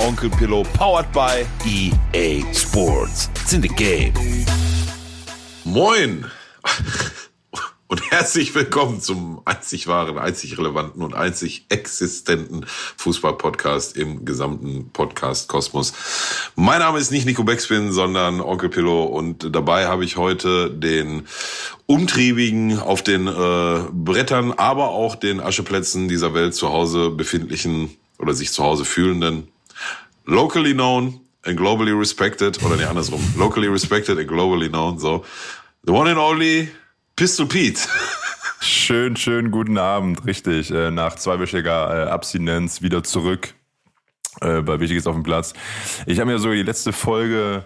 Onkel Pillow, powered by EA Sports. It's in the game. Moin! Und herzlich willkommen zum einzig wahren, einzig relevanten und einzig existenten Fußball-Podcast im gesamten Podcast-Kosmos. Mein Name ist nicht Nico Beckspin, sondern Onkel Pillow und dabei habe ich heute den umtriebigen, auf den äh, Brettern, aber auch den Ascheplätzen dieser Welt zu Hause befindlichen oder sich zu Hause fühlenden, locally known and globally respected, oder nee, andersrum, locally respected and globally known, so, the one and only Pistol Pete. Schön, schön guten Abend, richtig. Äh, nach zweiwöchiger äh, Abstinenz wieder zurück äh, bei Wichtiges auf dem Platz. Ich habe mir sogar die letzte Folge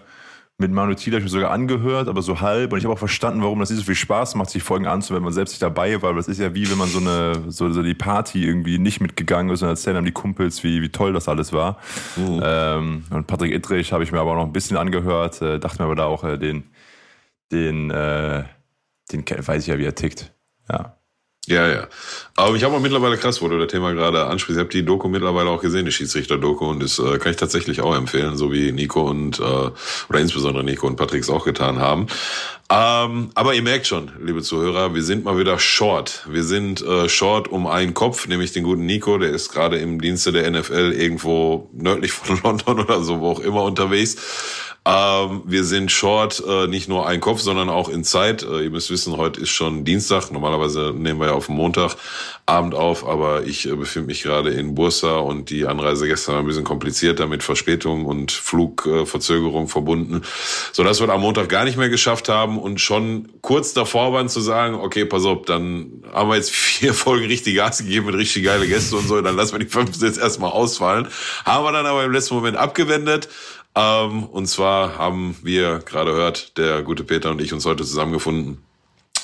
mit Manu Thiel mir sogar angehört, aber so halb. Und ich habe auch verstanden, warum das nicht so viel Spaß macht, sich Folgen anzuhören, wenn man selbst nicht dabei war. Das ist ja wie, wenn man so eine, so, so die Party irgendwie nicht mitgegangen ist und erzählen dann die Kumpels, wie, wie toll das alles war. Mhm. Ähm, und Patrick Ittrich habe ich mir aber auch noch ein bisschen angehört, äh, dachte mir aber da auch äh, den, den, äh, den weiß ich ja, wie er tickt. Ja. Ja, ja. Aber ich habe auch mittlerweile krass, wo du das Thema gerade ansprichst. Ich habe die Doku mittlerweile auch gesehen, die Schiedsrichter-Doku, und das äh, kann ich tatsächlich auch empfehlen, so wie Nico und äh, oder insbesondere Nico und Patrick es auch getan haben. Ähm, aber ihr merkt schon, liebe Zuhörer, wir sind mal wieder short. Wir sind äh, short um einen Kopf, nämlich den guten Nico, der ist gerade im Dienste der NFL irgendwo nördlich von London oder so, wo auch immer unterwegs. Ähm, wir sind short, äh, nicht nur ein Kopf, sondern auch in Zeit. Äh, ihr müsst wissen, heute ist schon Dienstag. Normalerweise nehmen wir ja auf Montagabend auf, aber ich äh, befinde mich gerade in Bursa und die Anreise gestern war ein bisschen komplizierter mit Verspätung und Flugverzögerung verbunden, sodass wir am Montag gar nicht mehr geschafft haben und schon kurz davor waren zu sagen, okay, pass auf, dann haben wir jetzt vier Folgen richtig Gas gegeben mit richtig geile Gäste und so, dann lassen wir die fünf jetzt erstmal ausfallen. Haben wir dann aber im letzten Moment abgewendet ähm, und zwar haben wir gerade hört, der gute Peter und ich uns heute zusammengefunden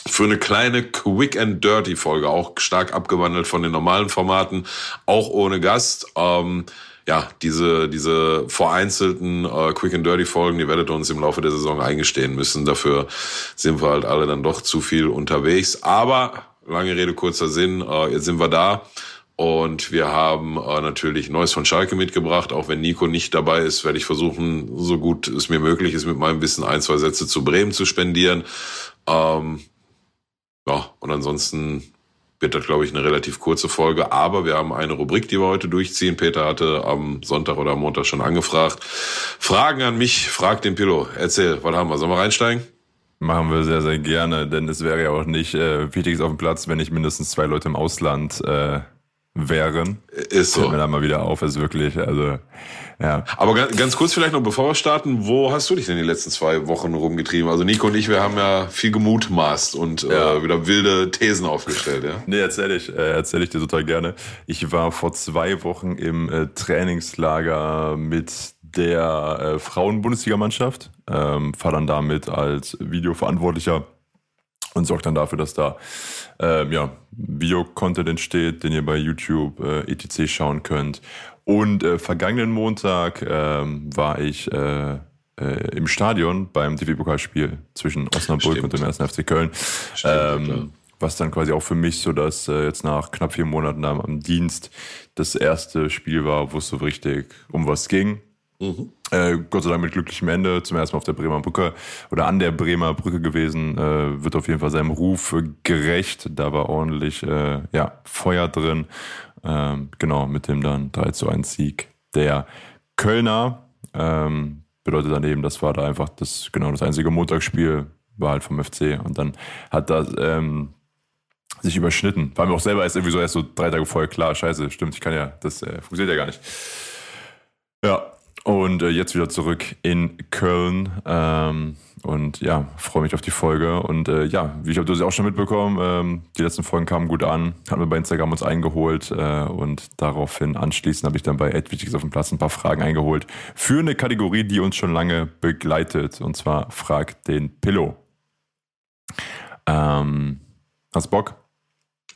für eine kleine Quick and Dirty Folge, auch stark abgewandelt von den normalen Formaten, auch ohne Gast. Ähm, ja, diese, diese vereinzelten äh, Quick and Dirty Folgen, die werdet ihr uns im Laufe der Saison eingestehen müssen. Dafür sind wir halt alle dann doch zu viel unterwegs. Aber lange Rede, kurzer Sinn, äh, jetzt sind wir da. Und wir haben äh, natürlich Neues von Schalke mitgebracht. Auch wenn Nico nicht dabei ist, werde ich versuchen, so gut es mir möglich ist, mit meinem Wissen ein, zwei Sätze zu Bremen zu spendieren. Ähm, ja, und ansonsten wird das, glaube ich, eine relativ kurze Folge. Aber wir haben eine Rubrik, die wir heute durchziehen. Peter hatte am Sonntag oder am Montag schon angefragt. Fragen an mich, frag den Pillow. Erzähl, was haben wir? Sollen wir reinsteigen? Machen wir sehr, sehr gerne, denn es wäre ja auch nicht äh, wichtiges auf dem Platz, wenn nicht mindestens zwei Leute im Ausland äh, wären. Ist so. Fällt mir da mal wieder auf, ist wirklich, also, ja. Aber ganz, ganz kurz vielleicht noch, bevor wir starten, wo hast du dich denn die letzten zwei Wochen rumgetrieben? Also Nico und ich, wir haben ja viel gemutmaßt und äh, ja. äh, wieder wilde Thesen aufgestellt, ja? Nee, erzähl ich, äh, erzähl ich dir total gerne. Ich war vor zwei Wochen im äh, Trainingslager mit der äh, Frauen-Bundesligamannschaft, ähm, fahr dann damit als Videoverantwortlicher und sorgt dann dafür, dass da ähm, ja, Video-Content entsteht, den ihr bei YouTube äh, etc. schauen könnt. Und äh, vergangenen Montag ähm, war ich äh, äh, im Stadion beim DFB-Pokalspiel zwischen Osnabrück Stimmt. und dem 1. FC Köln. Stimmt, ähm, was dann quasi auch für mich so, dass äh, jetzt nach knapp vier Monaten am, am Dienst das erste Spiel war, wo es so richtig um was ging. Mhm. Äh, Gott sei Dank mit glücklichem Ende, zum ersten Mal auf der Bremer Brücke oder an der Bremer Brücke gewesen, äh, wird auf jeden Fall seinem Ruf gerecht. Da war ordentlich äh, ja, Feuer drin. Ähm, genau, mit dem dann 3 zu 1 Sieg der Kölner. Ähm, bedeutet dann eben, das war da einfach das, genau, das einzige Montagsspiel, war halt vom FC und dann hat das ähm, sich überschnitten. War mir auch selber erst irgendwie so erst so drei Tage vorher klar, scheiße, stimmt, ich kann ja, das äh, funktioniert ja gar nicht. Ja, und äh, jetzt wieder zurück in Köln. Ähm, und ja, freue mich auf die Folge. Und äh, ja, wie ich habe du sie auch schon mitbekommen, ähm, die letzten Folgen kamen gut an, haben wir bei Instagram uns eingeholt äh, und daraufhin anschließend habe ich dann bei Ed Wichtiges auf dem Platz ein paar Fragen eingeholt für eine Kategorie, die uns schon lange begleitet. Und zwar Frag den Pillow. Ähm, hast Bock?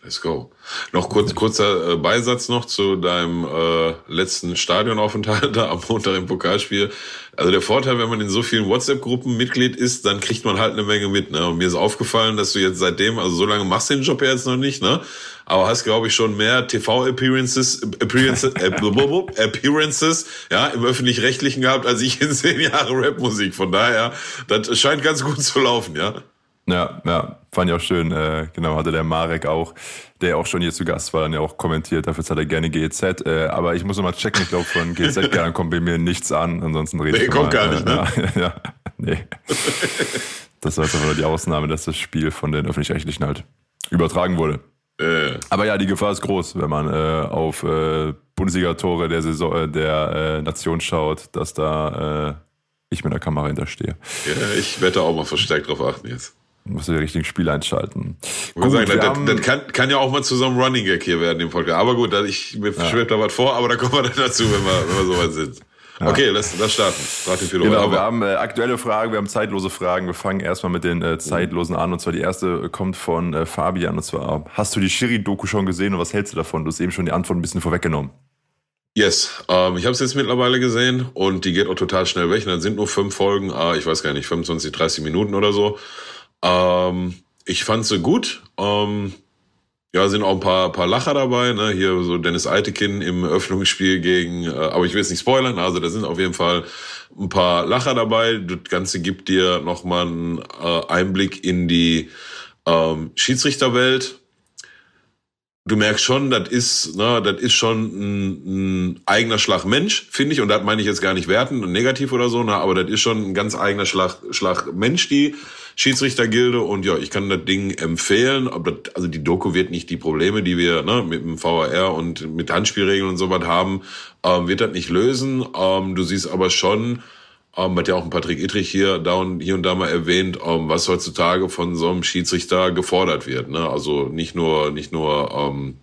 Let's go. Noch kurz, kurzer äh, Beisatz noch zu deinem äh, letzten Stadionaufenthalt da am Montag im Pokalspiel. Also der Vorteil, wenn man in so vielen WhatsApp-Gruppen Mitglied ist, dann kriegt man halt eine Menge mit. Ne? Und mir ist aufgefallen, dass du jetzt seitdem, also so lange machst du den Job ja jetzt noch nicht, ne? Aber hast, glaube ich, schon mehr TV-Appearances, Appearances, Appearances, ja, im öffentlich-rechtlichen gehabt, als ich in zehn Jahren Rapmusik. Von daher, das scheint ganz gut zu laufen, ja. Ja, ja, fand ich auch schön. Äh, genau, hatte der Marek auch, der auch schon hier zu Gast war, dann ja auch kommentiert. Dafür hat er gerne GEZ. Äh, aber ich muss noch mal checken, ich glaube, von GEZ gerne kommt bei mir nichts an. Ansonsten rede nee, ich kommt mal, gar nicht, ne? Ja, ja nee. das war jetzt aber nur die Ausnahme, dass das Spiel von den Öffentlich-Rechtlichen halt übertragen wurde. Äh. Aber ja, die Gefahr ist groß, wenn man äh, auf äh, Bundesliga-Tore der Saison, äh, der äh, Nation schaut, dass da äh, ich mit der Kamera hinterstehe. Ja, ich werde auch mal verstärkt drauf achten jetzt. Muss den richtigen Spiel einschalten. Gut, sagen, das, haben, das, kann, kann, ja auch mal zu so einem Running Gag hier werden im Podcast. Aber gut, ich, mir ja. schwebt da was vor, aber da kommen wir dann dazu, wenn wir, wenn wir soweit sind. Ja. Okay, lass, lass starten. Start genau, wir haben äh, aktuelle Fragen, wir haben zeitlose Fragen. Wir fangen erstmal mit den äh, zeitlosen an. Und zwar die erste kommt von äh, Fabian. Und zwar, hast du die Shiri-Doku schon gesehen und was hältst du davon? Du hast eben schon die Antwort ein bisschen vorweggenommen. Yes, ähm, ich habe es jetzt mittlerweile gesehen und die geht auch total schnell weg. Und dann sind nur fünf Folgen, ah, ich weiß gar nicht, 25, 30 Minuten oder so. Ähm, ich fand sie gut. Ähm, ja, sind auch ein paar, paar Lacher dabei. Ne? Hier so Dennis Altekin im Öffnungsspiel gegen, äh, aber ich will es nicht spoilern. Also da sind auf jeden Fall ein paar Lacher dabei. Das Ganze gibt dir nochmal einen äh, Einblick in die ähm, Schiedsrichterwelt du merkst schon, das ist, ne, das ist schon ein, ein eigener Schlag Mensch, finde ich. Und das meine ich jetzt gar nicht wertend und negativ oder so, ne, aber das ist schon ein ganz eigener Schlag, Schlag Mensch, die Schiedsrichtergilde. Und ja, ich kann das Ding empfehlen. Das, also die Doku wird nicht die Probleme, die wir ne, mit dem VAR und mit Handspielregeln und so was haben, ähm, wird das nicht lösen. Ähm, du siehst aber schon, ähm, hat ja auch ein Patrick Ittrich hier, da und, hier und da mal erwähnt, ähm, was heutzutage von so einem Schiedsrichter gefordert wird. Ne? Also nicht nur, nicht nur, ähm,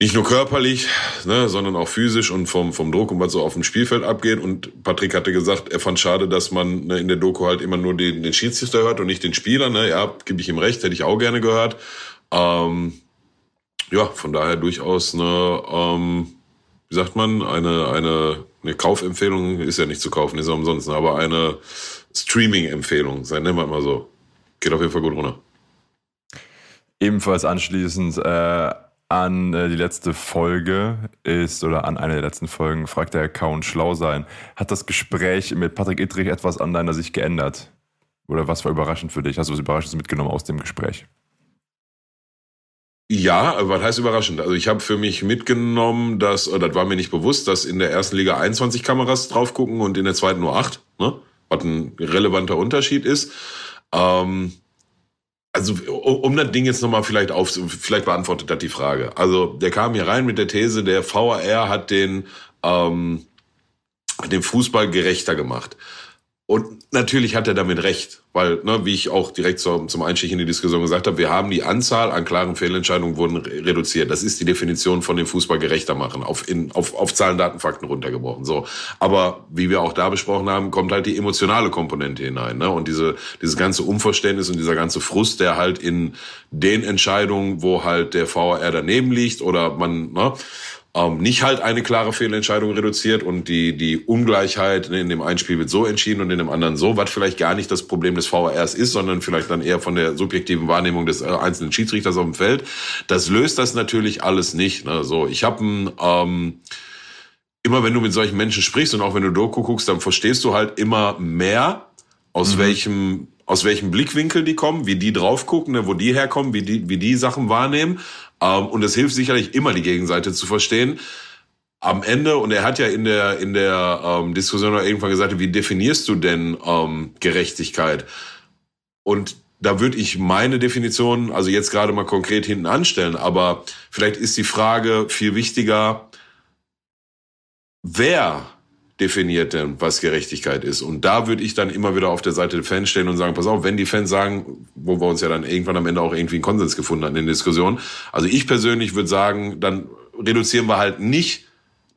nicht nur körperlich, ne, sondern auch physisch und vom, vom Druck und was so auf dem Spielfeld abgeht. Und Patrick hatte gesagt, er fand schade, dass man ne, in der Doku halt immer nur den, den Schiedsrichter hört und nicht den Spieler. Ne? Ja, gebe ich ihm recht, hätte ich auch gerne gehört. Ähm, ja, von daher durchaus eine, ähm, wie sagt man, eine, eine eine Kaufempfehlung ist ja nicht zu kaufen, ist ja umsonst, ne? aber eine Streaming-Empfehlung, sei nennen wir mal so. Geht auf jeden Fall gut runter. Ebenfalls anschließend äh, an äh, die letzte Folge ist, oder an eine der letzten Folgen, fragt der Account schlau sein. Hat das Gespräch mit Patrick Ittrich etwas an deiner Sicht geändert? Oder was war überraschend für dich? Hast du was Überraschendes mitgenommen aus dem Gespräch? Ja, was heißt überraschend? Also ich habe für mich mitgenommen, dass, oder das war mir nicht bewusst, dass in der ersten Liga 21 Kameras drauf gucken und in der zweiten nur acht, ne? was ein relevanter Unterschied ist. Ähm, also um das Ding jetzt nochmal vielleicht auf, vielleicht beantwortet das die Frage. Also der kam hier rein mit der These, der VAR hat den, ähm, den Fußball gerechter gemacht. Und natürlich hat er damit recht, weil, ne, wie ich auch direkt zum, zum Einstieg in die Diskussion gesagt habe, wir haben die Anzahl an klaren Fehlentscheidungen wurden reduziert. Das ist die Definition von dem Fußball gerechter machen, auf, in, auf, auf Zahlen, Daten, Fakten runtergebrochen. So, aber wie wir auch da besprochen haben, kommt halt die emotionale Komponente hinein, ne? Und diese dieses ganze Unverständnis und dieser ganze Frust, der halt in den Entscheidungen, wo halt der VR daneben liegt oder man, ne, ähm, nicht halt eine klare Fehlentscheidung reduziert und die, die Ungleichheit in dem einen Spiel wird so entschieden und in dem anderen so, was vielleicht gar nicht das Problem des VARs ist, sondern vielleicht dann eher von der subjektiven Wahrnehmung des äh, einzelnen Schiedsrichters auf dem Feld. Das löst das natürlich alles nicht. Ne? So, ich habe ein ähm, immer wenn du mit solchen Menschen sprichst und auch wenn du Doku guckst, dann verstehst du halt immer mehr, aus mhm. welchem aus welchem Blickwinkel die kommen, wie die drauf gucken, ne, wo die herkommen, wie die, wie die Sachen wahrnehmen. Ähm, und es hilft sicherlich immer, die Gegenseite zu verstehen. Am Ende, und er hat ja in der, in der ähm, Diskussion irgendwann gesagt, wie definierst du denn ähm, Gerechtigkeit? Und da würde ich meine Definition, also jetzt gerade mal konkret hinten anstellen, aber vielleicht ist die Frage viel wichtiger, wer definiert denn, was Gerechtigkeit ist. Und da würde ich dann immer wieder auf der Seite der Fans stehen und sagen, pass auf, wenn die Fans sagen, wo wir uns ja dann irgendwann am Ende auch irgendwie einen Konsens gefunden hatten in der Diskussion. Also ich persönlich würde sagen, dann reduzieren wir halt nicht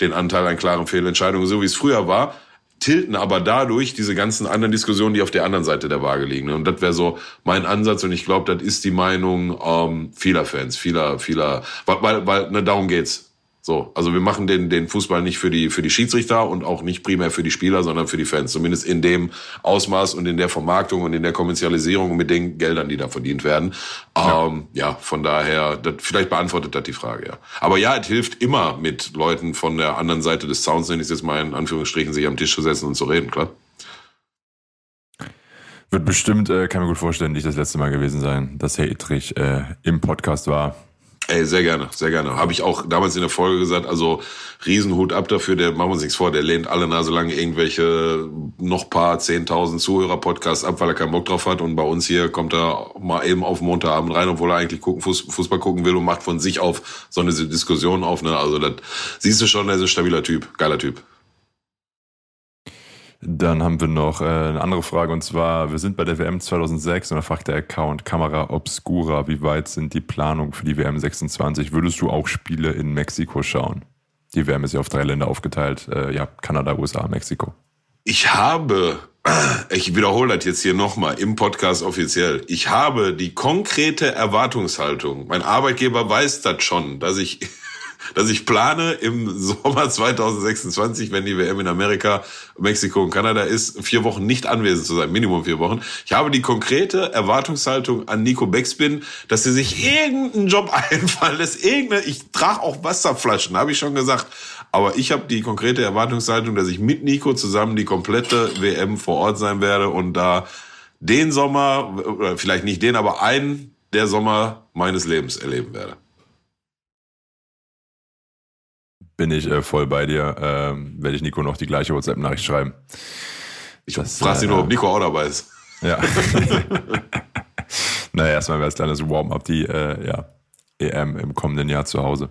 den Anteil an klaren Fehlentscheidungen, so wie es früher war, tilten aber dadurch diese ganzen anderen Diskussionen, die auf der anderen Seite der Waage liegen. Und das wäre so mein Ansatz und ich glaube, das ist die Meinung ähm, vieler Fans, vieler, vieler, weil, weil, weil ne, darum geht's. So, also wir machen den, den Fußball nicht für die, für die Schiedsrichter und auch nicht primär für die Spieler, sondern für die Fans. Zumindest in dem Ausmaß und in der Vermarktung und in der Kommerzialisierung und mit den Geldern, die da verdient werden. Ja, ähm, ja von daher, das, vielleicht beantwortet das die Frage, ja. Aber ja, es hilft immer mit Leuten von der anderen Seite des Sounds, nenne ich jetzt mal in Anführungsstrichen, sich am Tisch zu setzen und zu reden, klar. Wird bestimmt, äh, kann mir gut vorstellen, nicht das letzte Mal gewesen sein, dass Herr Ittrich äh, im Podcast war. Ey, sehr gerne, sehr gerne. Habe ich auch damals in der Folge gesagt, also Riesenhut ab dafür, der machen wir uns nichts vor, der lehnt alle Nase lang irgendwelche noch paar 10.000 Zuhörer-Podcasts ab, weil er keinen Bock drauf hat und bei uns hier kommt er mal eben auf Montagabend rein, obwohl er eigentlich gucken, Fußball gucken will und macht von sich auf so eine Diskussion auf, ne? Also das siehst du schon, er ist ein stabiler Typ, geiler Typ. Dann haben wir noch äh, eine andere Frage und zwar, wir sind bei der WM 2006 und da fragt der Account Kamera Obscura, wie weit sind die Planungen für die WM 26? Würdest du auch Spiele in Mexiko schauen? Die WM ist ja auf drei Länder aufgeteilt, äh, ja, Kanada, USA, Mexiko. Ich habe, ich wiederhole das jetzt hier nochmal im Podcast offiziell, ich habe die konkrete Erwartungshaltung, mein Arbeitgeber weiß das schon, dass ich dass ich plane, im Sommer 2026, wenn die WM in Amerika, Mexiko und Kanada ist, vier Wochen nicht anwesend zu sein, Minimum vier Wochen. Ich habe die konkrete Erwartungshaltung an Nico Beckspin, dass er sich irgendeinen Job einfallen lässt, irgendeine, ich trage auch Wasserflaschen, habe ich schon gesagt. Aber ich habe die konkrete Erwartungshaltung, dass ich mit Nico zusammen die komplette WM vor Ort sein werde und da den Sommer, vielleicht nicht den, aber einen der Sommer meines Lebens erleben werde bin ich äh, voll bei dir. Ähm, werde ich Nico noch die gleiche WhatsApp-Nachricht schreiben. Ich frage sie äh, nur, ob Nico auch dabei ist. Ja. naja, erstmal wäre es kleines Warm-up die äh, ja, EM im kommenden Jahr zu Hause.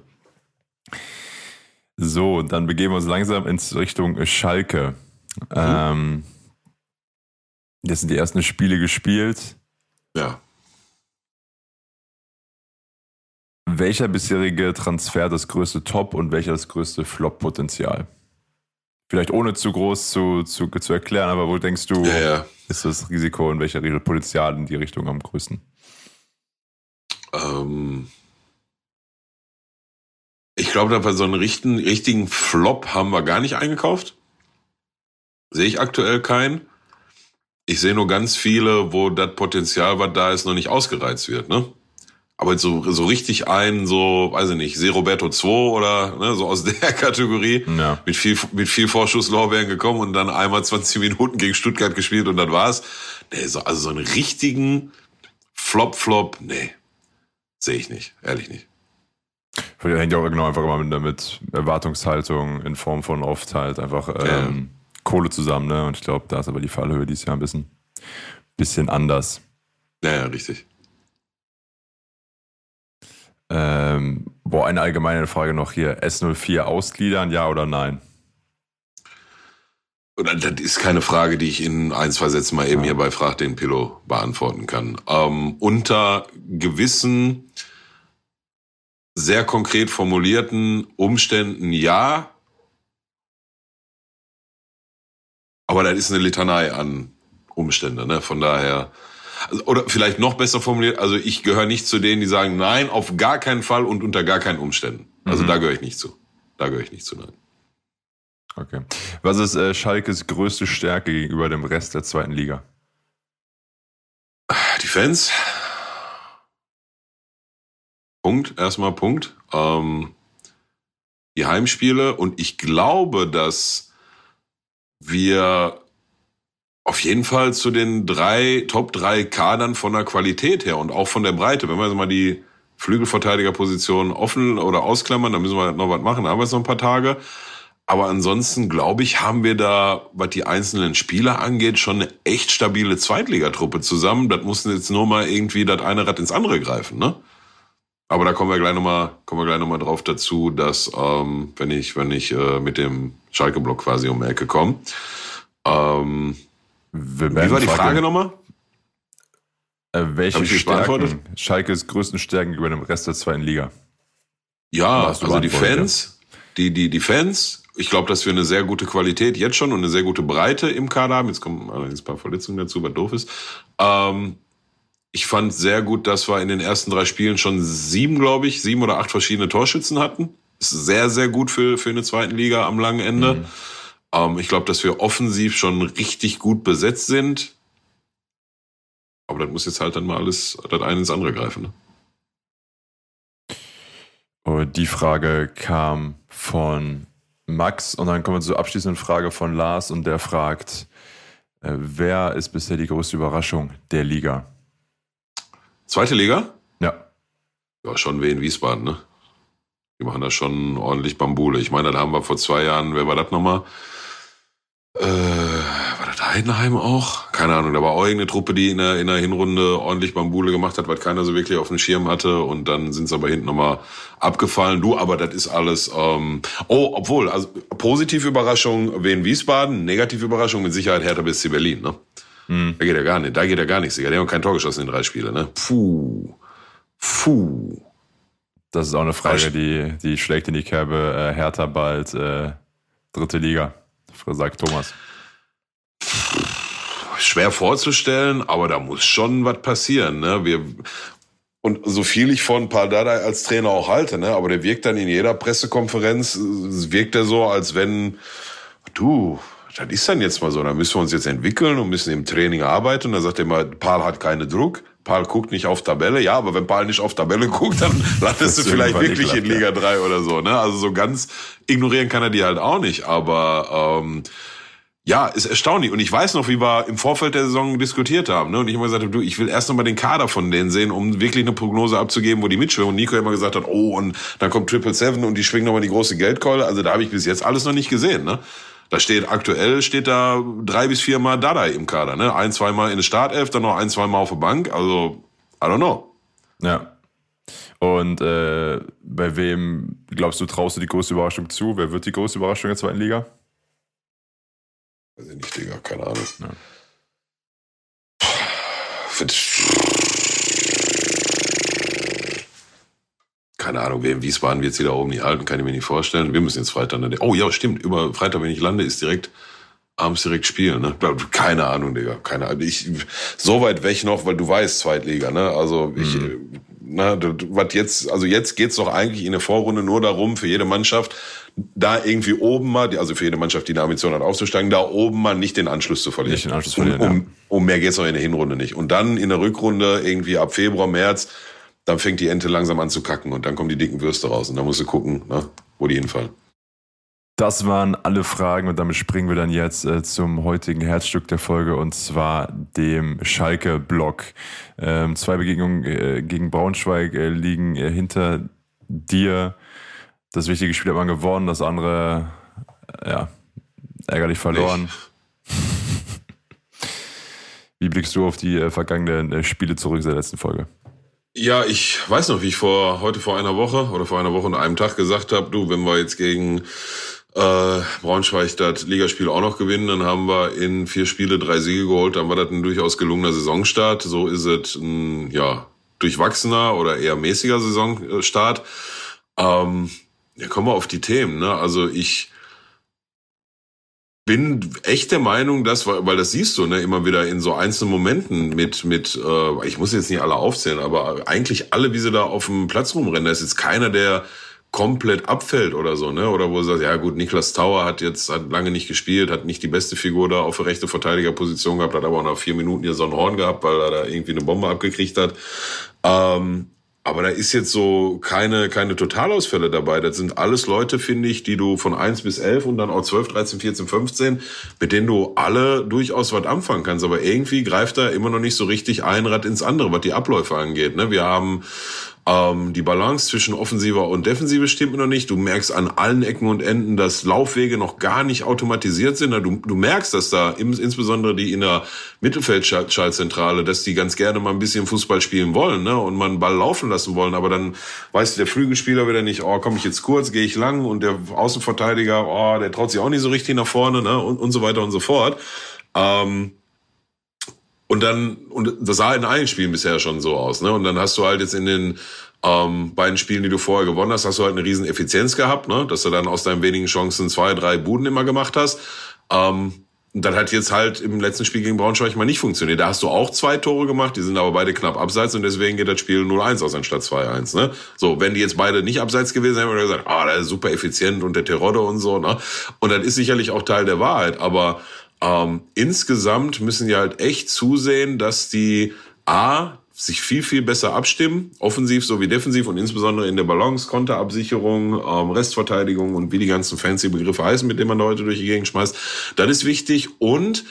So, dann begeben wir uns langsam in Richtung Schalke. Mhm. Ähm, jetzt sind die ersten Spiele gespielt. Ja. Welcher bisherige Transfer das größte Top und welcher das größte Flop-Potenzial? Vielleicht ohne zu groß zu, zu, zu erklären, aber wo denkst du, ja, ja. ist das Risiko und welcher Potenzial in die Richtung am größten? Ähm ich glaube, da so einen richtigen, richtigen Flop haben wir gar nicht eingekauft. Sehe ich aktuell keinen. Ich sehe nur ganz viele, wo das Potenzial, was da ist, noch nicht ausgereizt wird. Ne? Aber so, so richtig ein, so, weiß ich nicht, Se Roberto 2 oder ne, so aus der Kategorie, ja. mit viel, mit viel Vorschusslorbeeren gekommen und dann einmal 20 Minuten gegen Stuttgart gespielt und dann war's. Nee, so, also so einen richtigen Flop-Flop, nee, sehe ich nicht, ehrlich nicht. Vielleicht hängt ja auch genau einfach immer mit, mit Erwartungshaltung in Form von oft halt einfach ähm, ja. Kohle zusammen, ne? Und ich glaube, da ist aber die Fallhöhe dieses Jahr ein bisschen, bisschen anders. Ja, ja, richtig. Ähm, boah, eine allgemeine Frage noch hier. S04 ausgliedern, ja oder nein? Das ist keine Frage, die ich in ein, zwei Sätzen mal eben ja. hier bei Frag den Pillow beantworten kann. Ähm, unter gewissen, sehr konkret formulierten Umständen ja. Aber das ist eine Litanei an Umstände, ne? Von daher, oder vielleicht noch besser formuliert, also ich gehöre nicht zu denen, die sagen, nein, auf gar keinen Fall und unter gar keinen Umständen. Also mhm. da gehöre ich nicht zu. Da gehöre ich nicht zu, nein. Okay. Was ist äh, Schalkes größte Stärke gegenüber dem Rest der zweiten Liga? Die Fans. Punkt, erstmal Punkt. Ähm, die Heimspiele und ich glaube, dass wir auf jeden Fall zu den drei, Top drei Kadern von der Qualität her und auch von der Breite. Wenn wir jetzt mal die Flügelverteidigerposition offen oder ausklammern, dann müssen wir noch was machen, da haben wir jetzt noch ein paar Tage. Aber ansonsten, glaube ich, haben wir da, was die einzelnen Spieler angeht, schon eine echt stabile Zweitligatruppe zusammen. Das mussten jetzt nur mal irgendwie das eine Rad ins andere greifen, ne? Aber da kommen wir gleich nochmal, kommen wir gleich noch mal drauf dazu, dass, ähm, wenn ich, wenn ich äh, mit dem Schalke-Block quasi um die Ecke komme. Ähm, wie war die Frage nochmal? Äh, welche Stärken, Schalkes größten Stärken über dem Rest der zweiten Liga? Ja, also die Fans, die, die, die Fans, ich glaube, dass wir eine sehr gute Qualität jetzt schon und eine sehr gute Breite im Kader haben. Jetzt kommen allerdings ein paar Verletzungen dazu, was doof ist. Ähm, ich fand sehr gut, dass wir in den ersten drei Spielen schon sieben, glaube ich, sieben oder acht verschiedene Torschützen hatten. Ist sehr, sehr gut für, für eine zweiten Liga am langen Ende. Mhm. Ähm, ich glaube, dass wir offensiv schon richtig gut besetzt sind. Aber das muss jetzt halt dann mal alles das eine ins andere greifen. Ne? Und die Frage kam von Max und dann kommen wir zur abschließenden Frage von Lars und der fragt, äh, wer ist bisher die größte Überraschung der Liga? Zweite Liga? Ja. Ja, schon wie in Wiesbaden, ne? Die machen da schon ordentlich Bambule. Ich meine, da haben wir vor zwei Jahren, wer war das nochmal? Äh, war das Heidenheim auch? Keine Ahnung, da war auch irgendeine Truppe, die in der, in der Hinrunde ordentlich Bambule gemacht hat, weil keiner so wirklich auf dem Schirm hatte und dann sind sie aber hinten nochmal abgefallen. Du, aber das ist alles, ähm, oh, obwohl, also positive Überraschung Wien Wiesbaden, negative Überraschung mit Sicherheit Hertha BSC Berlin, ne? Hm. Da geht ja gar nicht, da geht ja gar nichts, Digga. Die haben kein Tor geschossen in drei Spielen, ne? Puh. Puh. Das ist auch eine Frage, die, die schlägt in die Kerbe äh, Hertha bald äh, dritte Liga, sagt Thomas. Schwer vorzustellen, aber da muss schon was passieren. Ne? Wir, und so viel ich von Pardadei als Trainer auch halte, ne? aber der wirkt dann in jeder Pressekonferenz, wirkt er so, als wenn, du, das ist dann jetzt mal so, da müssen wir uns jetzt entwickeln und müssen im Training arbeiten. Und dann sagt er mal, Paul hat keinen Druck, Paul guckt nicht auf Tabelle. Ja, aber wenn Paul nicht auf Tabelle guckt, dann landest du vielleicht wirklich in Liga 3 oder so. Ne? Also so ganz ignorieren kann er die halt auch nicht. Aber ähm, ja, ist erstaunlich. Und ich weiß noch, wie wir im Vorfeld der Saison diskutiert haben. Ne? Und ich immer gesagt habe, du, ich will erst noch mal den Kader von denen sehen, um wirklich eine Prognose abzugeben, wo die mitschwimmen. Und Nico immer gesagt hat, oh, und dann kommt Triple Seven und die schwingen noch mal die große Geldkeule. Also da habe ich bis jetzt alles noch nicht gesehen. Ne? Da steht aktuell steht da drei bis vier Mal Dada im Kader, ne? Ein, zweimal in der Startelf, dann noch ein, zweimal auf der Bank. Also, I don't know. Ja. Und äh, bei wem glaubst du, traust du die größte Überraschung zu? Wer wird die größte Überraschung in der zweiten Liga? Weiß ich nicht, Digga, keine Ahnung. Ja. Keine Ahnung, wer in Wiesbaden wird sie da oben nicht halten, kann ich mir nicht vorstellen. Wir müssen jetzt Freitag, oh ja, stimmt, über Freitag, wenn ich lande, ist direkt abends direkt spielen, ne? Keine Ahnung, Digga, keine Ahnung. Ich, so weit weg noch, weil du weißt, Zweitliga, ne? Also ich, mhm. na, was jetzt, also jetzt geht's doch eigentlich in der Vorrunde nur darum, für jede Mannschaft da irgendwie oben mal, also für jede Mannschaft, die eine Ambition hat aufzusteigen, da oben mal nicht den Anschluss zu verlieren. Nicht den Anschluss verlieren, um, um, um mehr geht's noch in der Hinrunde nicht. Und dann in der Rückrunde irgendwie ab Februar, März dann fängt die Ente langsam an zu kacken und dann kommen die dicken Würste raus und dann musst du gucken, ne, wo die hinfallen. Das waren alle Fragen und damit springen wir dann jetzt äh, zum heutigen Herzstück der Folge und zwar dem Schalke-Block. Ähm, zwei Begegnungen äh, gegen Braunschweig äh, liegen äh, hinter dir. Das wichtige Spiel hat man gewonnen, das andere, äh, ja, ärgerlich verloren. Wie blickst du auf die äh, vergangenen Spiele zurück seit der letzten Folge? Ja, ich weiß noch, wie ich vor heute vor einer Woche oder vor einer Woche und einem Tag gesagt habe, du, wenn wir jetzt gegen äh, Braunschweig das Ligaspiel auch noch gewinnen, dann haben wir in vier Spiele drei Siege geholt, dann war das ein durchaus gelungener Saisonstart. So ist es ein ja durchwachsener oder eher mäßiger Saisonstart. Ähm, ja, kommen wir auf die Themen. Ne? Also ich bin echt der Meinung, dass, weil das siehst du ne, immer wieder in so einzelnen Momenten mit, mit äh, ich muss jetzt nicht alle aufzählen, aber eigentlich alle, wie sie da auf dem Platz rumrennen, da ist jetzt keiner, der komplett abfällt oder so, ne? Oder wo du sagst, ja gut, Niklas Tauer hat jetzt hat lange nicht gespielt, hat nicht die beste Figur da auf der rechte Verteidigerposition gehabt, hat aber auch nach vier Minuten hier so ein Horn gehabt, weil er da irgendwie eine Bombe abgekriegt hat. Ähm, aber da ist jetzt so keine, keine Totalausfälle dabei. Das sind alles Leute, finde ich, die du von eins bis elf und dann auch zwölf, dreizehn, vierzehn, fünfzehn, mit denen du alle durchaus was anfangen kannst. Aber irgendwie greift da immer noch nicht so richtig ein Rad ins andere, was die Abläufe angeht. Ne? Wir haben Ähm, die Balance zwischen Offensiver und Defensive stimmt noch nicht. Du merkst an allen Ecken und Enden, dass Laufwege noch gar nicht automatisiert sind. Du, du merkst, dass da insbesondere die in der Mittelfeldschaltzentrale, dass die ganz gerne mal ein bisschen Fußball spielen wollen ne? und mal einen Ball laufen lassen wollen. Aber dann weiß der Flügelspieler wieder nicht, oh, komme ich jetzt kurz, gehe ich lang und der Außenverteidiger, oh, der traut sich auch nicht so richtig nach vorne ne? und, und so weiter und so fort. Ähm, und dann, und das sah in allen Spielen bisher schon so aus, ne? Und dann hast du halt jetzt in den ähm, beiden Spielen, die du vorher gewonnen hast, hast du halt eine riesen Effizienz gehabt, ne? Dass du dann aus deinen wenigen Chancen zwei, drei Buden immer gemacht hast. Ähm, und dann hat jetzt halt im letzten Spiel gegen Braunschweig mal nicht funktioniert. Da hast du auch zwei Tore gemacht, die sind aber beide knapp abseits und deswegen geht das Spiel 0-1 aus anstatt 2-1. Ne? So, wenn die jetzt beide nicht abseits gewesen wären, hätten wir gesagt, ah, der ist super effizient und der Terodde und so. Ne? Und das ist sicherlich auch Teil der Wahrheit, aber ähm, insgesamt müssen die halt echt zusehen, dass die A, sich viel, viel besser abstimmen, offensiv sowie defensiv und insbesondere in der Balance, Konterabsicherung, ähm, Restverteidigung und wie die ganzen fancy Begriffe heißen, mit denen man Leute durch die Gegend schmeißt. Das ist wichtig und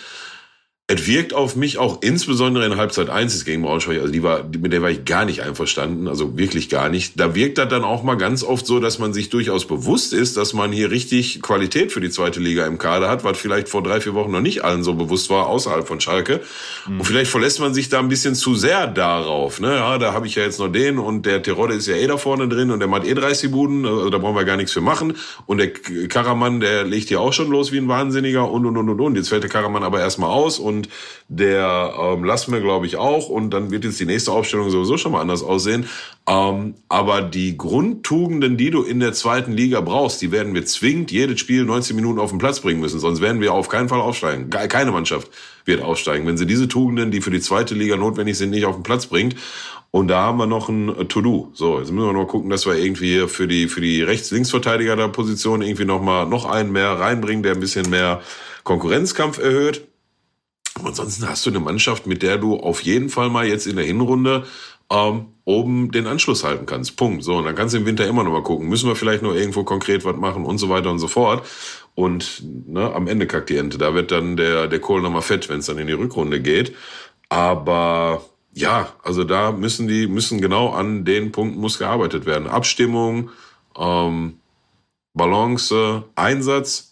es wirkt auf mich auch insbesondere in Halbzeit 1 gegen Braunschweig, also die war, mit der war ich gar nicht einverstanden, also wirklich gar nicht. Da wirkt das dann auch mal ganz oft so, dass man sich durchaus bewusst ist, dass man hier richtig Qualität für die zweite Liga im Kader hat, was vielleicht vor drei, vier Wochen noch nicht allen so bewusst war, außerhalb von Schalke. Mhm. Und vielleicht verlässt man sich da ein bisschen zu sehr darauf. Ne? Ja, da habe ich ja jetzt noch den und der Terodde ist ja eh da vorne drin und der macht eh 30 Buden, also da brauchen wir gar nichts für machen. Und der Karaman, der legt hier auch schon los wie ein Wahnsinniger und und und und und. Jetzt fällt der Karaman aber erstmal aus und und der ähm, lassen wir, glaube ich, auch. Und dann wird jetzt die nächste Aufstellung sowieso schon mal anders aussehen. Ähm, aber die Grundtugenden, die du in der zweiten Liga brauchst, die werden wir zwingend jedes Spiel 90 Minuten auf den Platz bringen müssen. Sonst werden wir auf keinen Fall aufsteigen. Keine Mannschaft wird aufsteigen, wenn sie diese Tugenden, die für die zweite Liga notwendig sind, nicht auf den Platz bringt. Und da haben wir noch ein To-Do. So, jetzt müssen wir noch gucken, dass wir irgendwie für die, für die Rechts-Links-Verteidiger der Position irgendwie noch mal noch einen mehr reinbringen, der ein bisschen mehr Konkurrenzkampf erhöht. Und ansonsten hast du eine Mannschaft, mit der du auf jeden Fall mal jetzt in der Hinrunde ähm, oben den Anschluss halten kannst. Punkt. So, und dann kannst du im Winter immer noch mal gucken. Müssen wir vielleicht noch irgendwo konkret was machen und so weiter und so fort. Und ne, am Ende kackt die Ente. Da wird dann der, der Kohl nochmal fett, wenn es dann in die Rückrunde geht. Aber ja, also da müssen die, müssen genau an den Punkten muss gearbeitet werden. Abstimmung, ähm, Balance, Einsatz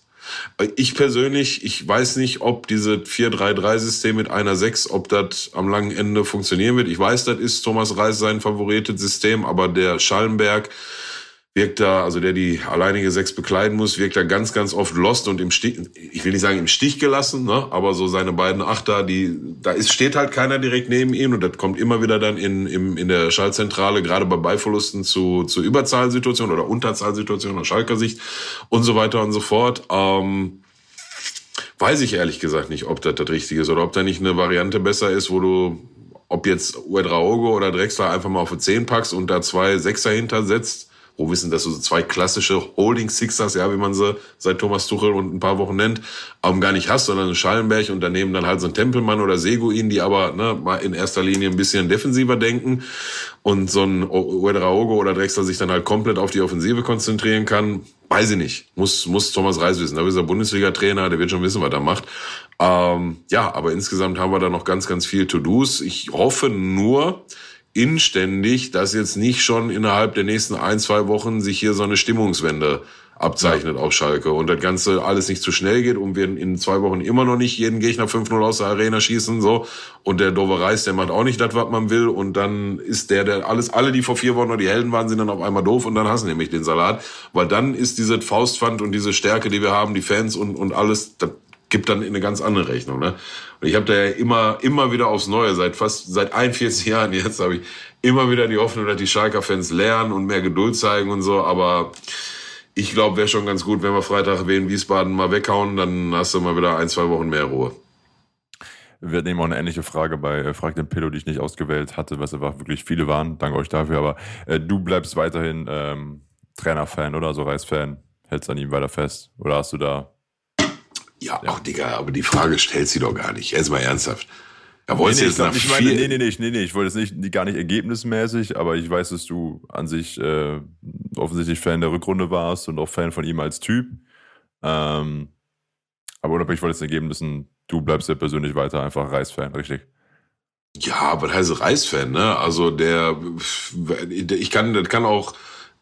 ich persönlich, ich weiß nicht, ob diese 4-3-3-System mit einer 6, ob das am langen Ende funktionieren wird. Ich weiß, das ist Thomas Reis sein favoriertes System, aber der Schallenberg, wirkt da, also der die alleinige Sechs bekleiden muss, wirkt da ganz, ganz oft lost und im Stich, ich will nicht sagen im Stich gelassen, ne? aber so seine beiden Achter, die, da ist, steht halt keiner direkt neben ihm und das kommt immer wieder dann in, in, in der Schaltzentrale, gerade bei Beiverlusten zu, zu Überzahlsituationen oder Unterzahlsituationen aus Schalker Sicht und so weiter und so fort. Ähm, weiß ich ehrlich gesagt nicht, ob das das Richtige ist oder ob da nicht eine Variante besser ist, wo du ob jetzt Uedraogo oder Drexler einfach mal auf die 10 packst und da zwei Sechser hintersetzt, wo wissen, dass du so zwei klassische Holding Sixers, ja, wie man sie seit Thomas Tuchel und ein paar Wochen nennt, ähm, gar nicht hast, sondern Schallenberg und daneben dann halt so ein Tempelmann oder Seguin, die aber ne, mal in erster Linie ein bisschen defensiver denken und so ein Uedraogo oder Drexler sich dann halt komplett auf die Offensive konzentrieren kann, weiß ich nicht. Muss, muss Thomas Reis wissen. Da ist er Bundesliga-Trainer, der wird schon wissen, was er macht. Ähm, ja, aber insgesamt haben wir da noch ganz, ganz viel To-Dos. Ich hoffe nur, inständig, dass jetzt nicht schon innerhalb der nächsten ein, zwei Wochen sich hier so eine Stimmungswende abzeichnet ja. auf Schalke und das Ganze alles nicht zu schnell geht und wir in zwei Wochen immer noch nicht jeden Gegner 5-0 aus der Arena schießen, so. Und der Dover Reis, der macht auch nicht das, was man will und dann ist der, der alles, alle, die vor vier Wochen noch die Helden waren, sind dann auf einmal doof und dann hassen nämlich den Salat, weil dann ist diese Faustpfand und diese Stärke, die wir haben, die Fans und, und alles, das gibt dann eine ganz andere Rechnung. Ne? Und ich habe da ja immer, immer wieder aufs Neue, seit fast seit 41 Jahren jetzt habe ich immer wieder die Hoffnung, dass die Schalker-Fans lernen und mehr Geduld zeigen und so. Aber ich glaube, wäre schon ganz gut, wenn wir Freitag Wien Wiesbaden mal weghauen, dann hast du mal wieder ein, zwei Wochen mehr Ruhe. Wir nehmen auch eine ähnliche Frage bei äh, Frag den Pillow, die ich nicht ausgewählt hatte, was einfach wirklich viele waren. Danke euch dafür. Aber äh, du bleibst weiterhin ähm, Trainer-Fan oder so Reis-Fan. Hältst an ihm weiter fest? Oder hast du da ja, ja. ach Digga, aber die Frage stellt sie doch gar nicht. Jetzt mal ernsthaft. Ja, wolltest nee, nee, jetzt nach ich meine, nee, nee, nee, nee, nee, ich wollte es nicht, gar nicht ergebnismäßig, aber ich weiß, dass du an sich äh, offensichtlich Fan der Rückrunde warst und auch Fan von ihm als Typ. Ähm, aber unabhängig von den Ergebnissen, du bleibst ja persönlich weiter einfach Reis-Fan, richtig? Ja, was heißt Reis-Fan, ne? Also der, ich kann, das kann auch,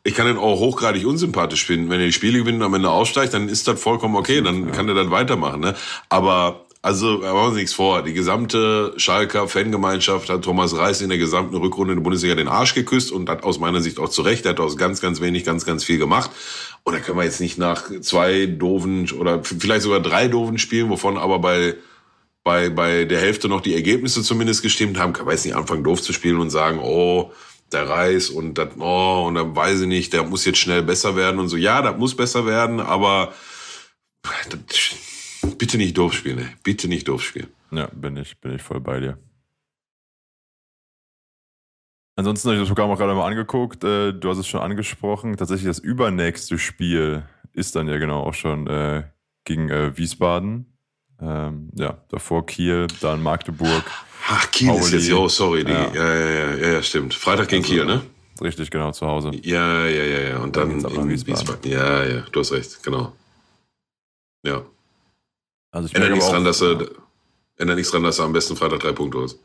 ich kann den auch hochgradig unsympathisch finden. Wenn er die Spiele gewinnt und am Ende aussteigt, dann ist das vollkommen okay, dann kann er dann weitermachen, ne? Aber also machen wir uns nichts vor. Die gesamte Schalker Fangemeinschaft hat Thomas Reis in der gesamten Rückrunde in der Bundesliga den Arsch geküsst und hat aus meiner Sicht auch zu Recht. Er hat aus ganz, ganz wenig ganz, ganz viel gemacht. Und da können wir jetzt nicht nach zwei doofen oder vielleicht sogar drei doofen Spielen, wovon aber bei bei, bei der Hälfte noch die Ergebnisse zumindest gestimmt haben, kann man jetzt nicht anfangen doof zu spielen und sagen, oh, der Reis und das, oh, und dann weiß ich nicht, der muss jetzt schnell besser werden und so. Ja, das muss besser werden, aber das, bitte nicht doof spielen, ey. bitte nicht doof spielen. Ja, bin ich, bin ich voll bei dir. Ansonsten habe ich das Programm auch gerade mal angeguckt. Äh, du hast es schon angesprochen. Tatsächlich das übernächste Spiel ist dann ja genau auch schon äh, gegen äh, Wiesbaden. Ähm, ja, davor Kiel, dann Magdeburg. Ach, Kiel Pauli. ist jetzt, oh, sorry, die, ja. Ja, ja, ja, ja, stimmt. Freitag gegen also, Kiel, ne? Richtig, genau, zu Hause. Ja, ja, ja, ja. Und dann, dann in Wiesbaden. Wiesbaden. Ja, ja, du hast recht, genau. Ja. Also ich ändert nichts dran, dass er, ändert nichts dran, dass er am besten Freitag drei Punkte hast.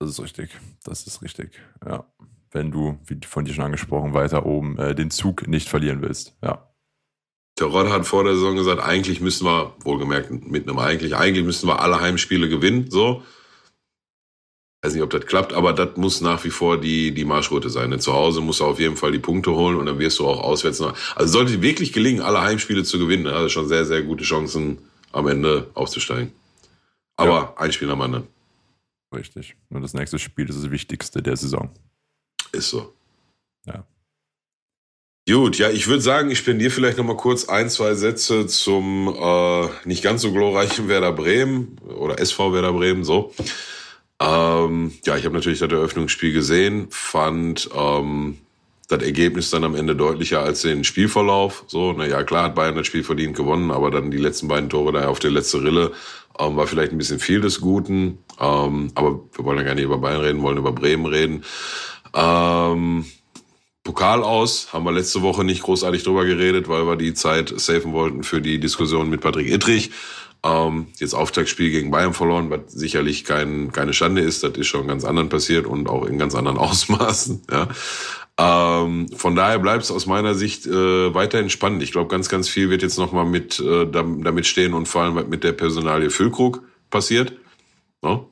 Das ist richtig. Das ist richtig. Ja. Wenn du, wie von dir schon angesprochen, weiter oben äh, den Zug nicht verlieren willst. Ja. Der Rod hat vor der Saison gesagt, eigentlich müssen wir, wohlgemerkt mit einem eigentlich, eigentlich müssen wir alle Heimspiele gewinnen, so. Weiß nicht, ob das klappt, aber das muss nach wie vor die, die Marschroute sein. Denn zu Hause musst du auf jeden Fall die Punkte holen und dann wirst du auch auswärts noch. Also sollte wirklich gelingen, alle Heimspiele zu gewinnen, also schon sehr, sehr gute Chancen, am Ende aufzusteigen. Aber ja. ein Spiel am anderen. Richtig. Und das nächste Spiel ist das wichtigste der Saison. Ist so. Ja. Gut, ja, ich würde sagen, ich spendiere vielleicht noch mal kurz ein, zwei Sätze zum äh, nicht ganz so glorreichen Werder Bremen oder SV Werder Bremen, so. Ähm, ja, ich habe natürlich das Eröffnungsspiel gesehen, fand ähm, das Ergebnis dann am Ende deutlicher als den Spielverlauf. So, naja, klar hat Bayern das Spiel verdient gewonnen, aber dann die letzten beiden Tore da auf der letzte Rille ähm, war vielleicht ein bisschen viel des Guten. Ähm, aber wir wollen ja gar nicht über Bayern reden, wollen über Bremen reden. Ähm, Pokal aus, haben wir letzte Woche nicht großartig drüber geredet, weil wir die Zeit safen wollten für die Diskussion mit Patrick Ittrich. Ähm, jetzt Auftaktspiel gegen Bayern verloren, was sicherlich kein, keine Schande ist. Das ist schon ganz anderen passiert und auch in ganz anderen Ausmaßen. Ja. Ähm, von daher bleibt es aus meiner Sicht äh, weiterhin spannend. Ich glaube, ganz, ganz viel wird jetzt nochmal mit äh, damit stehen und vor allem was mit der Personalie Füllkrug passiert. No?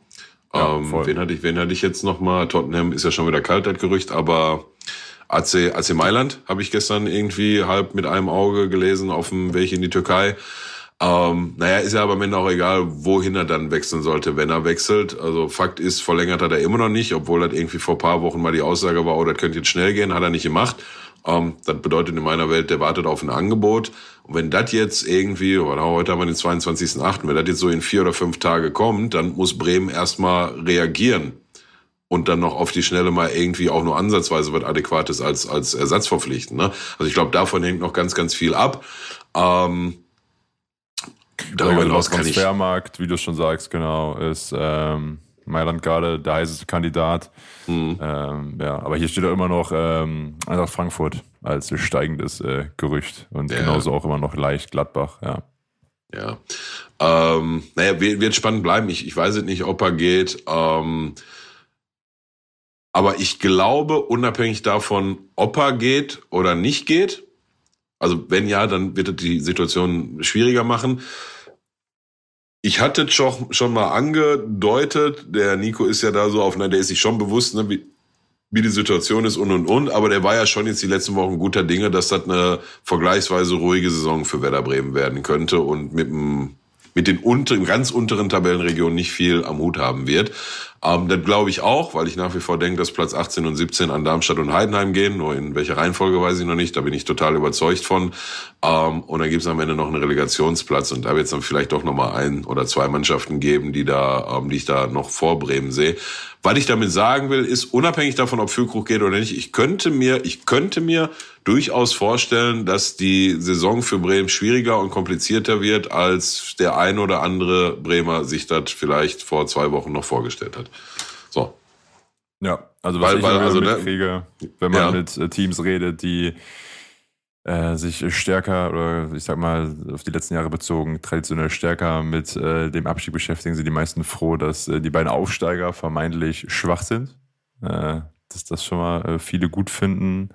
Ja, ähm, wen hatte ich, wen hatte ich jetzt nochmal? Tottenham ist ja schon wieder kalt, das Gerücht, aber AC, AC Mailand habe ich gestern irgendwie halb mit einem Auge gelesen auf dem Weg in die Türkei. Ähm, naja, ist ja aber am Ende auch egal, wohin er dann wechseln sollte, wenn er wechselt. Also Fakt ist, verlängert hat er immer noch nicht, obwohl das irgendwie vor paar Wochen mal die Aussage war, oh, das könnte jetzt schnell gehen, hat er nicht gemacht. Ähm, das bedeutet in meiner Welt, der wartet auf ein Angebot. Und wenn das jetzt irgendwie, oder heute haben wir den 22.8., wenn das jetzt so in vier oder fünf Tage kommt, dann muss Bremen erstmal reagieren und dann noch auf die Schnelle mal irgendwie auch nur ansatzweise was Adäquates als, als Ersatz verpflichten. Ne? Also ich glaube, davon hängt noch ganz, ganz viel ab. Ähm, Darüber hinaus kann ich. Transfermarkt, wie du schon sagst, genau, ist ähm, Mailand gerade der heißeste Kandidat. Mhm. Ähm, ja, aber hier steht auch immer noch ähm, Eintracht Frankfurt als steigendes äh, Gerücht und ja. genauso auch immer noch leicht Gladbach, ja. Ja. Ähm, naja, wird, wird spannend bleiben. Ich, ich weiß nicht, ob er geht. Ähm, aber ich glaube, unabhängig davon, ob er geht oder nicht geht, also wenn ja, dann wird es die Situation schwieriger machen. Ich hatte schon, mal angedeutet, der Nico ist ja da so auf, ne, der ist sich schon bewusst, ne, wie, wie die Situation ist und und und, aber der war ja schon jetzt die letzten Wochen guter Dinge, dass das eine vergleichsweise ruhige Saison für Werder Bremen werden könnte und mit dem mit den unteren, ganz unteren Tabellenregionen nicht viel am Hut haben wird. Ähm, das glaube ich auch, weil ich nach wie vor denke, dass Platz 18 und 17 an Darmstadt und Heidenheim gehen. Nur in welcher Reihenfolge weiß ich noch nicht. Da bin ich total überzeugt von. Ähm, und dann gibt es am Ende noch einen Relegationsplatz. Und da wird es dann vielleicht doch nochmal ein oder zwei Mannschaften geben, die da, ähm, die ich da noch vor Bremen sehe. Was ich damit sagen will, ist unabhängig davon, ob Füllkrug geht oder nicht, ich könnte mir, ich könnte mir durchaus vorstellen, dass die Saison für Bremen schwieriger und komplizierter wird, als der ein oder andere Bremer sich das vielleicht vor zwei Wochen noch vorgestellt hat. So. Ja, also was weil, ich weil, also, ne, mitkriege, wenn man ja. mit äh, Teams redet, die äh, sich stärker oder ich sag mal auf die letzten Jahre bezogen traditionell stärker mit äh, dem Abstieg beschäftigen, sind die meisten froh, dass äh, die beiden Aufsteiger vermeintlich schwach sind. Äh, dass das schon mal äh, viele gut finden.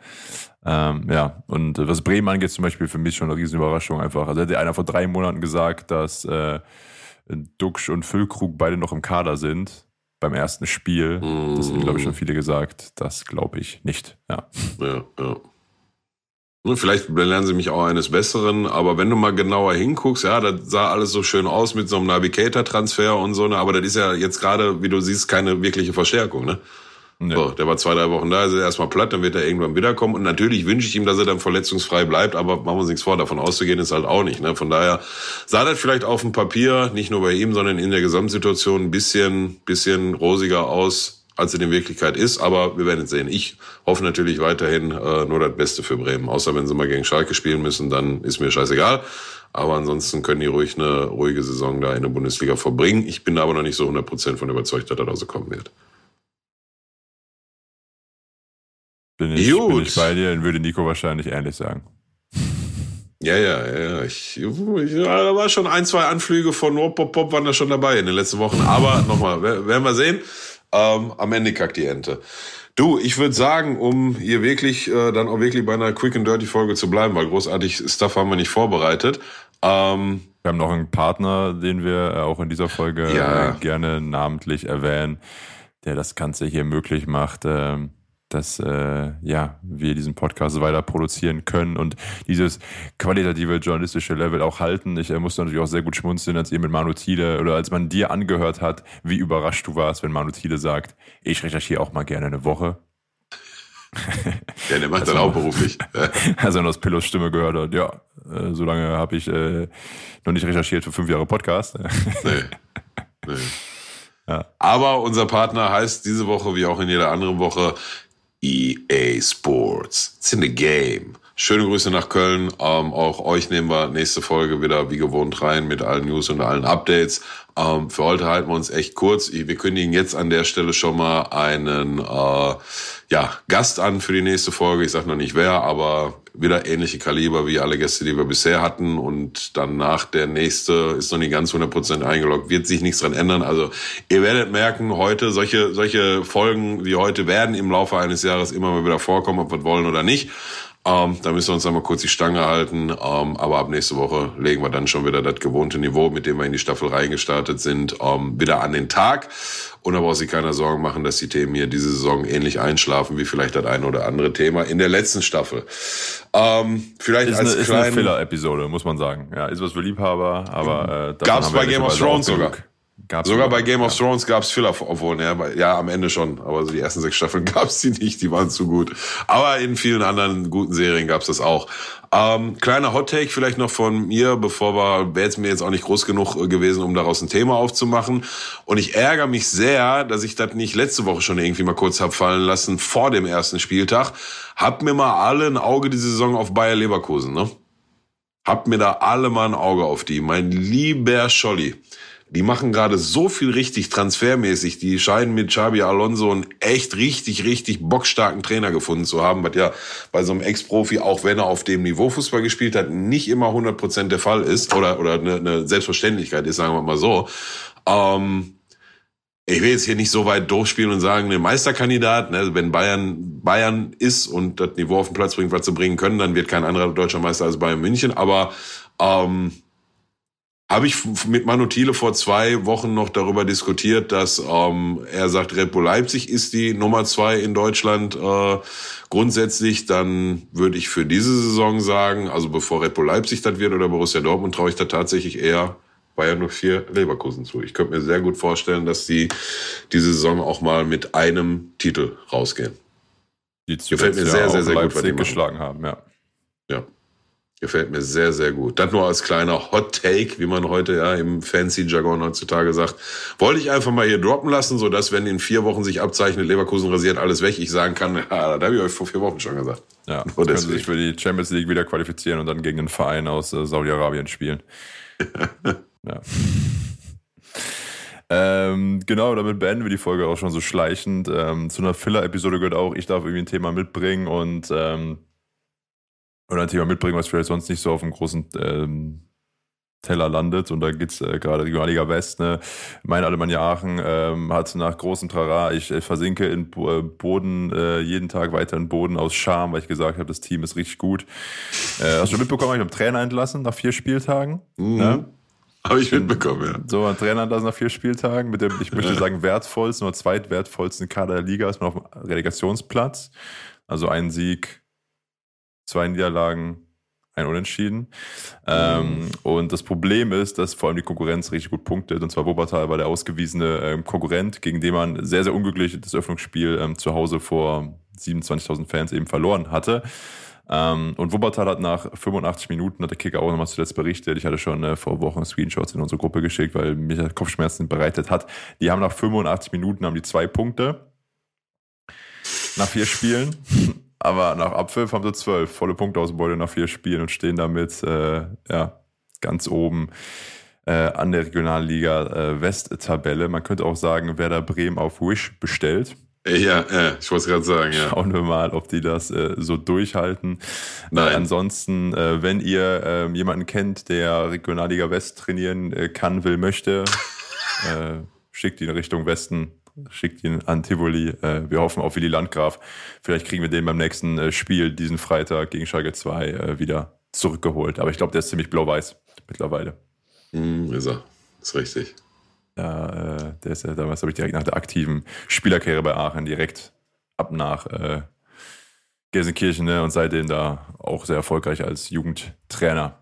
Ähm, ja, und was Bremen angeht, zum Beispiel für mich schon eine Riesenüberraschung einfach. Also hätte einer vor drei Monaten gesagt, dass Duxch und Füllkrug beide noch im Kader sind beim ersten Spiel. Das haben, glaube ich, schon viele gesagt. Das glaube ich nicht. Ja. Ja, ja. Vielleicht lernen sie mich auch eines Besseren, aber wenn du mal genauer hinguckst, ja, das sah alles so schön aus mit so einem Navigator-Transfer und so, ne, aber das ist ja jetzt gerade, wie du siehst, keine wirkliche Verstärkung, ne? Nee. So, der war zwei, drei Wochen da, ist er erstmal platt, dann wird er irgendwann wiederkommen. Und natürlich wünsche ich ihm, dass er dann verletzungsfrei bleibt, aber machen wir uns nichts vor, davon auszugehen ist halt auch nicht. Ne? Von daher sah das vielleicht auf dem Papier, nicht nur bei ihm, sondern in der Gesamtsituation ein bisschen, bisschen rosiger aus, als es in Wirklichkeit ist. Aber wir werden es sehen. Ich hoffe natürlich weiterhin äh, nur das Beste für Bremen. Außer wenn sie mal gegen Schalke spielen müssen, dann ist mir scheißegal. Aber ansonsten können die ruhig eine ruhige Saison da in der Bundesliga verbringen. Ich bin da aber noch nicht so 100% von überzeugt, dass das so kommen wird. Bin ich, Gut. bin ich bei dir, dann würde Nico wahrscheinlich ähnlich sagen. Ja, ja, ja. Ich, ich, ja, da war schon ein, zwei Anflüge von Wop, Pop, Pop waren da schon dabei in den letzten Wochen. Aber nochmal, wer- werden wir sehen. Ähm, am Ende kackt die Ente. Du, ich würde sagen, um hier wirklich äh, dann auch wirklich bei einer Quick and Dirty Folge zu bleiben, weil großartig Stuff haben wir nicht vorbereitet. Ähm, Wir haben noch einen Partner, den wir äh, auch in dieser Folge Ja. äh, gerne namentlich erwähnen, der das Ganze hier möglich macht, ähm, dass äh, ja, wir diesen Podcast weiter produzieren können und dieses qualitative journalistische Level auch halten. Ich äh, musste natürlich auch sehr gut schmunzeln, als ihr mit Manu Thiele oder als man dir angehört hat, wie überrascht du warst, wenn Manu Thiele sagt, ich recherchiere auch mal gerne eine Woche. ja, der macht Also- dann auch beruflich. als er aus Pillows Stimme gehört hat, ja, äh, so lange habe ich äh, noch nicht recherchiert für fünf Jahre Podcast. Nee. Nee. Ja. Aber unser Partner heißt diese Woche wie auch in jeder anderen Woche EA Sports. It's in the game. Schöne Grüße nach Köln. Ähm, auch euch nehmen wir nächste Folge wieder wie gewohnt rein mit allen News und allen Updates. Ähm, für heute halten wir uns echt kurz. Wir kündigen jetzt an der Stelle schon mal einen äh, ja, Gast an für die nächste Folge. Ich sage noch nicht wer, aber wieder ähnliche Kaliber wie alle Gäste, die wir bisher hatten. Und danach der nächste ist noch nicht ganz 100% eingeloggt. Wird sich nichts dran ändern. Also ihr werdet merken, heute solche, solche Folgen wie heute werden im Laufe eines Jahres immer mal wieder vorkommen, ob wir wollen oder nicht. Ähm, da müssen wir uns einmal kurz die Stange halten. Ähm, aber ab nächste Woche legen wir dann schon wieder das gewohnte Niveau, mit dem wir in die Staffel reingestartet sind, ähm, wieder an den Tag. Und da braucht sich keiner Sorgen machen, dass die Themen hier diese Saison ähnlich einschlafen wie vielleicht das eine oder andere Thema in der letzten Staffel. Ähm, vielleicht Ist eine, als ist eine Filler-Episode, muss man sagen. Ja, ist was für Liebhaber, aber äh, haben wir bei Game of Thrones sogar. genug. Gab's Sogar bei Game of Thrones gab's Filler, obwohl, ja, ja, am Ende schon, aber so die ersten sechs Staffeln gab's die nicht, die waren zu gut. Aber in vielen anderen guten Serien gab's das auch. Ähm, kleiner Hot Take vielleicht noch von mir, bevor wir, wäre jetzt mir jetzt auch nicht groß genug äh, gewesen, um daraus ein Thema aufzumachen. Und ich ärgere mich sehr, dass ich das nicht letzte Woche schon irgendwie mal kurz hab fallen lassen, vor dem ersten Spieltag. Habt mir mal alle ein Auge die Saison auf Bayer Leverkusen, ne? Habt mir da alle mal ein Auge auf die. Mein lieber Scholli. Die machen gerade so viel richtig transfermäßig. Die scheinen mit Xabi Alonso einen echt richtig, richtig bockstarken Trainer gefunden zu haben, was ja bei so einem Ex-Profi, auch wenn er auf dem Niveau Fußball gespielt hat, nicht immer 100% der Fall ist oder, oder eine, eine Selbstverständlichkeit ist, sagen wir mal so. Ähm, ich will jetzt hier nicht so weit durchspielen und sagen, ein Meisterkandidat, ne, wenn Bayern Bayern ist und das Niveau auf den Platz bringt, was sie bringen können, dann wird kein anderer deutscher Meister als Bayern München. Aber ähm, habe ich mit Manu Thiele vor zwei Wochen noch darüber diskutiert, dass ähm, er sagt, Red Bull Leipzig ist die Nummer zwei in Deutschland äh, grundsätzlich, dann würde ich für diese Saison sagen, also bevor Red Bull Leipzig das wird oder Borussia Dortmund, traue ich da tatsächlich eher Bayern 04 Leverkusen zu. Ich könnte mir sehr gut vorstellen, dass die diese Saison auch mal mit einem Titel rausgehen. die gefällt mir sehr, ja sehr, auch sehr gut, was die geschlagen haben. Ja. Gefällt mir sehr, sehr gut. Das nur als kleiner Hot Take, wie man heute ja im fancy Jargon heutzutage sagt. Wollte ich einfach mal hier droppen lassen, so dass wenn in vier Wochen sich abzeichnet, Leverkusen rasiert alles weg, ich sagen kann, ja, da habe ich euch vor vier Wochen schon gesagt. Ja, Nur können sie sich für die Champions League wieder qualifizieren und dann gegen einen Verein aus äh, Saudi-Arabien spielen. ja. Ähm, genau, damit beenden wir die Folge auch schon so schleichend. Ähm, zu einer Filler-Episode gehört auch, ich darf irgendwie ein Thema mitbringen und ähm, oder ein Thema mitbringen, was vielleicht sonst nicht so auf dem großen ähm, Teller landet. Und da geht's äh, gerade Regionalliga West. Ne? Mein Alemannia Aachen ähm, hat nach großem Trara, ich äh, versinke in äh, Boden, äh, jeden Tag weiter in Boden aus Scham, weil ich gesagt habe, das Team ist richtig gut. Äh, hast du mitbekommen, ich habe Trainer entlassen nach vier Spieltagen. Mhm. Ne? Habe ich mitbekommen, ja. So, ein Trainer entlassen nach vier Spieltagen mit dem, ich möchte sagen, wertvollsten oder zweitwertvollsten Kader der Liga ist man auf dem Relegationsplatz. Also ein Sieg, zwei Niederlagen, ein Unentschieden. Ähm, und das Problem ist, dass vor allem die Konkurrenz richtig gut punktet. Und zwar Wuppertal war der ausgewiesene ähm, Konkurrent, gegen den man sehr, sehr unglücklich das Öffnungsspiel ähm, zu Hause vor 27.000 Fans eben verloren hatte. Ähm, und Wuppertal hat nach 85 Minuten, hat der Kicker auch nochmal zuletzt berichtet, ich hatte schon äh, vor Wochen Screenshots in unsere Gruppe geschickt, weil mich Kopfschmerzen bereitet hat. Die haben nach 85 Minuten haben die zwei Punkte nach vier Spielen. Aber nach Abpfiff haben sie zwölf volle Punktausbeute nach vier Spielen und stehen damit äh, ja, ganz oben äh, an der Regionalliga äh, West-Tabelle. Man könnte auch sagen, Werder Bremen auf Wish bestellt. Ja, ja ich wollte es gerade sagen, ja. Schauen wir mal, ob die das äh, so durchhalten. Nein. Äh, ansonsten, äh, wenn ihr äh, jemanden kennt, der Regionalliga West trainieren äh, kann, will, möchte, äh, schickt ihn Richtung Westen schickt ihn an Tivoli. Äh, wir hoffen auf Willi Landgraf. Vielleicht kriegen wir den beim nächsten äh, Spiel diesen Freitag gegen Schalke 2 äh, wieder zurückgeholt. Aber ich glaube, der ist ziemlich blau-weiß mittlerweile. Mm, ist er. Ist richtig. Ja, äh, der ist ja damals, habe ich direkt nach der aktiven Spielerkarriere bei Aachen direkt ab nach äh, Gelsenkirchen ne? und seitdem da auch sehr erfolgreich als Jugendtrainer.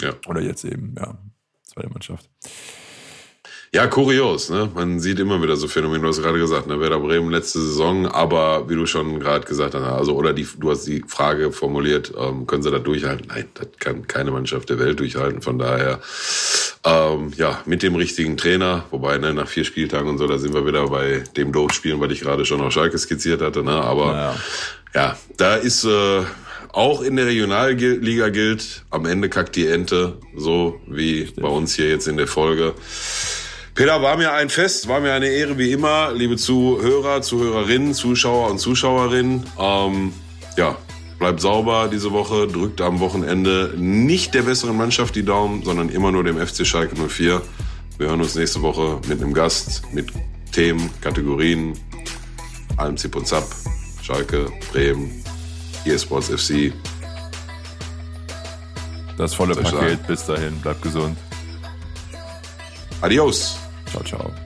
Ja. Oder jetzt eben, ja, zweite Mannschaft. Ja, kurios, ne? Man sieht immer wieder so Phänomene, du hast gerade gesagt, ne? Werder Bremen letzte Saison, aber wie du schon gerade gesagt hast, also oder die, du hast die Frage formuliert, ähm, können sie da durchhalten? Nein, das kann keine Mannschaft der Welt durchhalten. Von daher, ähm, ja, mit dem richtigen Trainer, wobei, ne, nach vier Spieltagen und so, da sind wir wieder bei dem Doofspielen, weil ich gerade schon auf Schalke skizziert hatte, ne? Aber ja, ja da ist äh, auch in der Regionalliga gilt, am Ende kackt die Ente, so wie Richtig. bei uns hier jetzt in der Folge. Peter, war mir ein Fest, war mir eine Ehre wie immer, liebe Zuhörer, Zuhörerinnen, Zuschauer und Zuschauerinnen. Ähm, ja, bleibt sauber diese Woche, drückt am Wochenende nicht der besseren Mannschaft die Daumen, sondern immer nur dem FC Schalke 04. Wir hören uns nächste Woche mit einem Gast, mit Themen, Kategorien, allem Zip und Zap, Schalke, Bremen, eSports FC. Das volle Paket, bis dahin, bleibt gesund. Adios. Ciao, ciao.